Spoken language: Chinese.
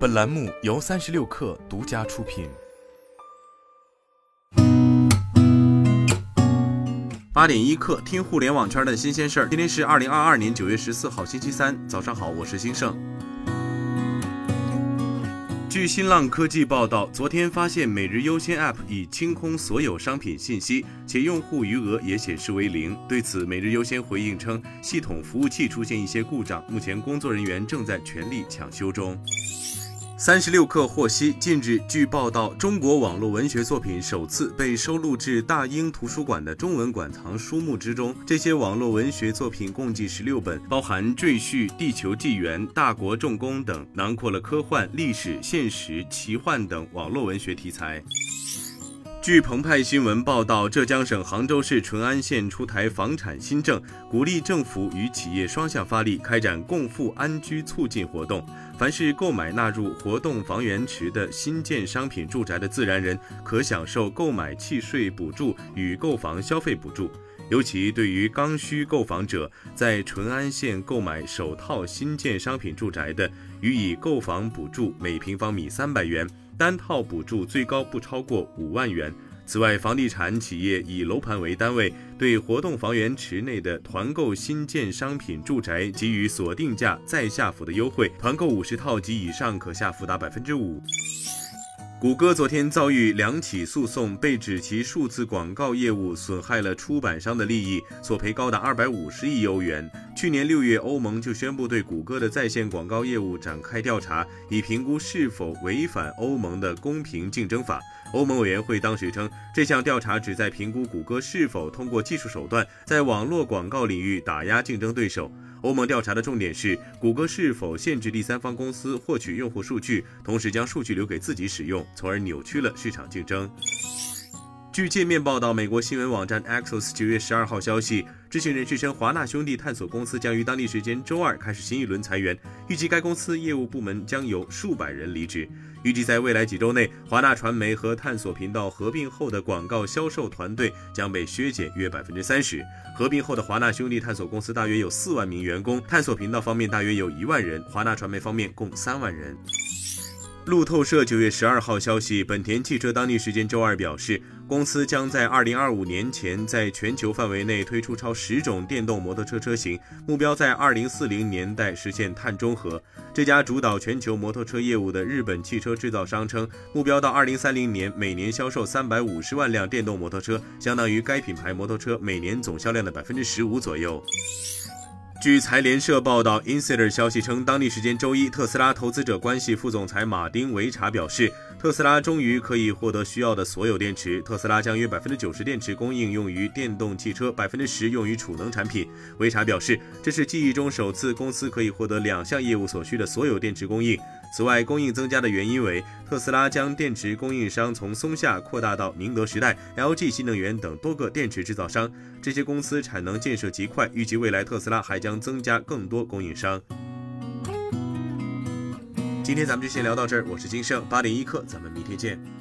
本栏目由三十六氪独家出品。八点一刻，听互联网圈的新鲜事儿。今天是二零二二年九月十四号，星期三，早上好，我是金盛。据新浪科技报道，昨天发现每日优先 App 已清空所有商品信息，且用户余额也显示为零。对此，每日优先回应称，系统服务器出现一些故障，目前工作人员正在全力抢修中。三十六氪获悉，近日据报道，中国网络文学作品首次被收录至大英图书馆的中文馆藏书目之中。这些网络文学作品共计十六本，包含《赘婿》《地球纪元》《大国重工》等，囊括了科幻、历史、现实、奇幻等网络文学题材。据澎湃新闻报道，浙江省杭州市淳安县出台房产新政，鼓励政府与企业双向发力，开展共富安居促进活动。凡是购买纳入活动房源池的新建商品住宅的自然人，可享受购买契税补助与购房消费补助。尤其对于刚需购房者，在淳安县购买首套新建商品住宅的，予以购房补助每平方米三百元。单套补助最高不超过五万元。此外，房地产企业以楼盘为单位，对活动房源池内的团购新建商品住宅给予锁定价再下浮的优惠，团购五十套及以上可下浮达百分之五。谷歌昨天遭遇两起诉讼，被指其数字广告业务损害了出版商的利益，索赔高达二百五十亿欧元。去年六月，欧盟就宣布对谷歌的在线广告业务展开调查，以评估是否违反欧盟的公平竞争法。欧盟委员会当时称，这项调查旨在评估谷歌是否通过技术手段在网络广告领域打压竞争对手。欧盟调查的重点是谷歌是否限制第三方公司获取用户数据，同时将数据留给自己使用，从而扭曲了市场竞争。据界面报道，美国新闻网站 Axios 九月十二号消息，知情人士称，华纳兄弟探索公司将于当地时间周二开始新一轮裁员，预计该公司业务部门将有数百人离职。预计在未来几周内，华纳传媒和探索频道合并后的广告销售团队将被削减约百分之三十。合并后的华纳兄弟探索公司大约有四万名员工，探索频道方面大约有一万人，华纳传媒方面共三万人。路透社九月十二号消息，本田汽车当地时间周二表示，公司将在二零二五年前在全球范围内推出超十种电动摩托车车型，目标在二零四零年代实现碳中和。这家主导全球摩托车业务的日本汽车制造商称，目标到二零三零年每年销售三百五十万辆电动摩托车，相当于该品牌摩托车每年总销量的百分之十五左右。据财联社报道，Insider 消息称，当地时间周一，特斯拉投资者关系副总裁马丁·维查表示，特斯拉终于可以获得需要的所有电池。特斯拉将约百分之九十电池供应用于电动汽车，百分之十用于储能产品。维查表示，这是记忆中首次公司可以获得两项业务所需的所有电池供应。此外，供应增加的原因为特斯拉将电池供应商从松下扩大到宁德时代、LG 新能源等多个电池制造商。这些公司产能建设极快，预计未来特斯拉还将增加更多供应商。今天咱们就先聊到这儿，我是金盛八点一刻，咱们明天见。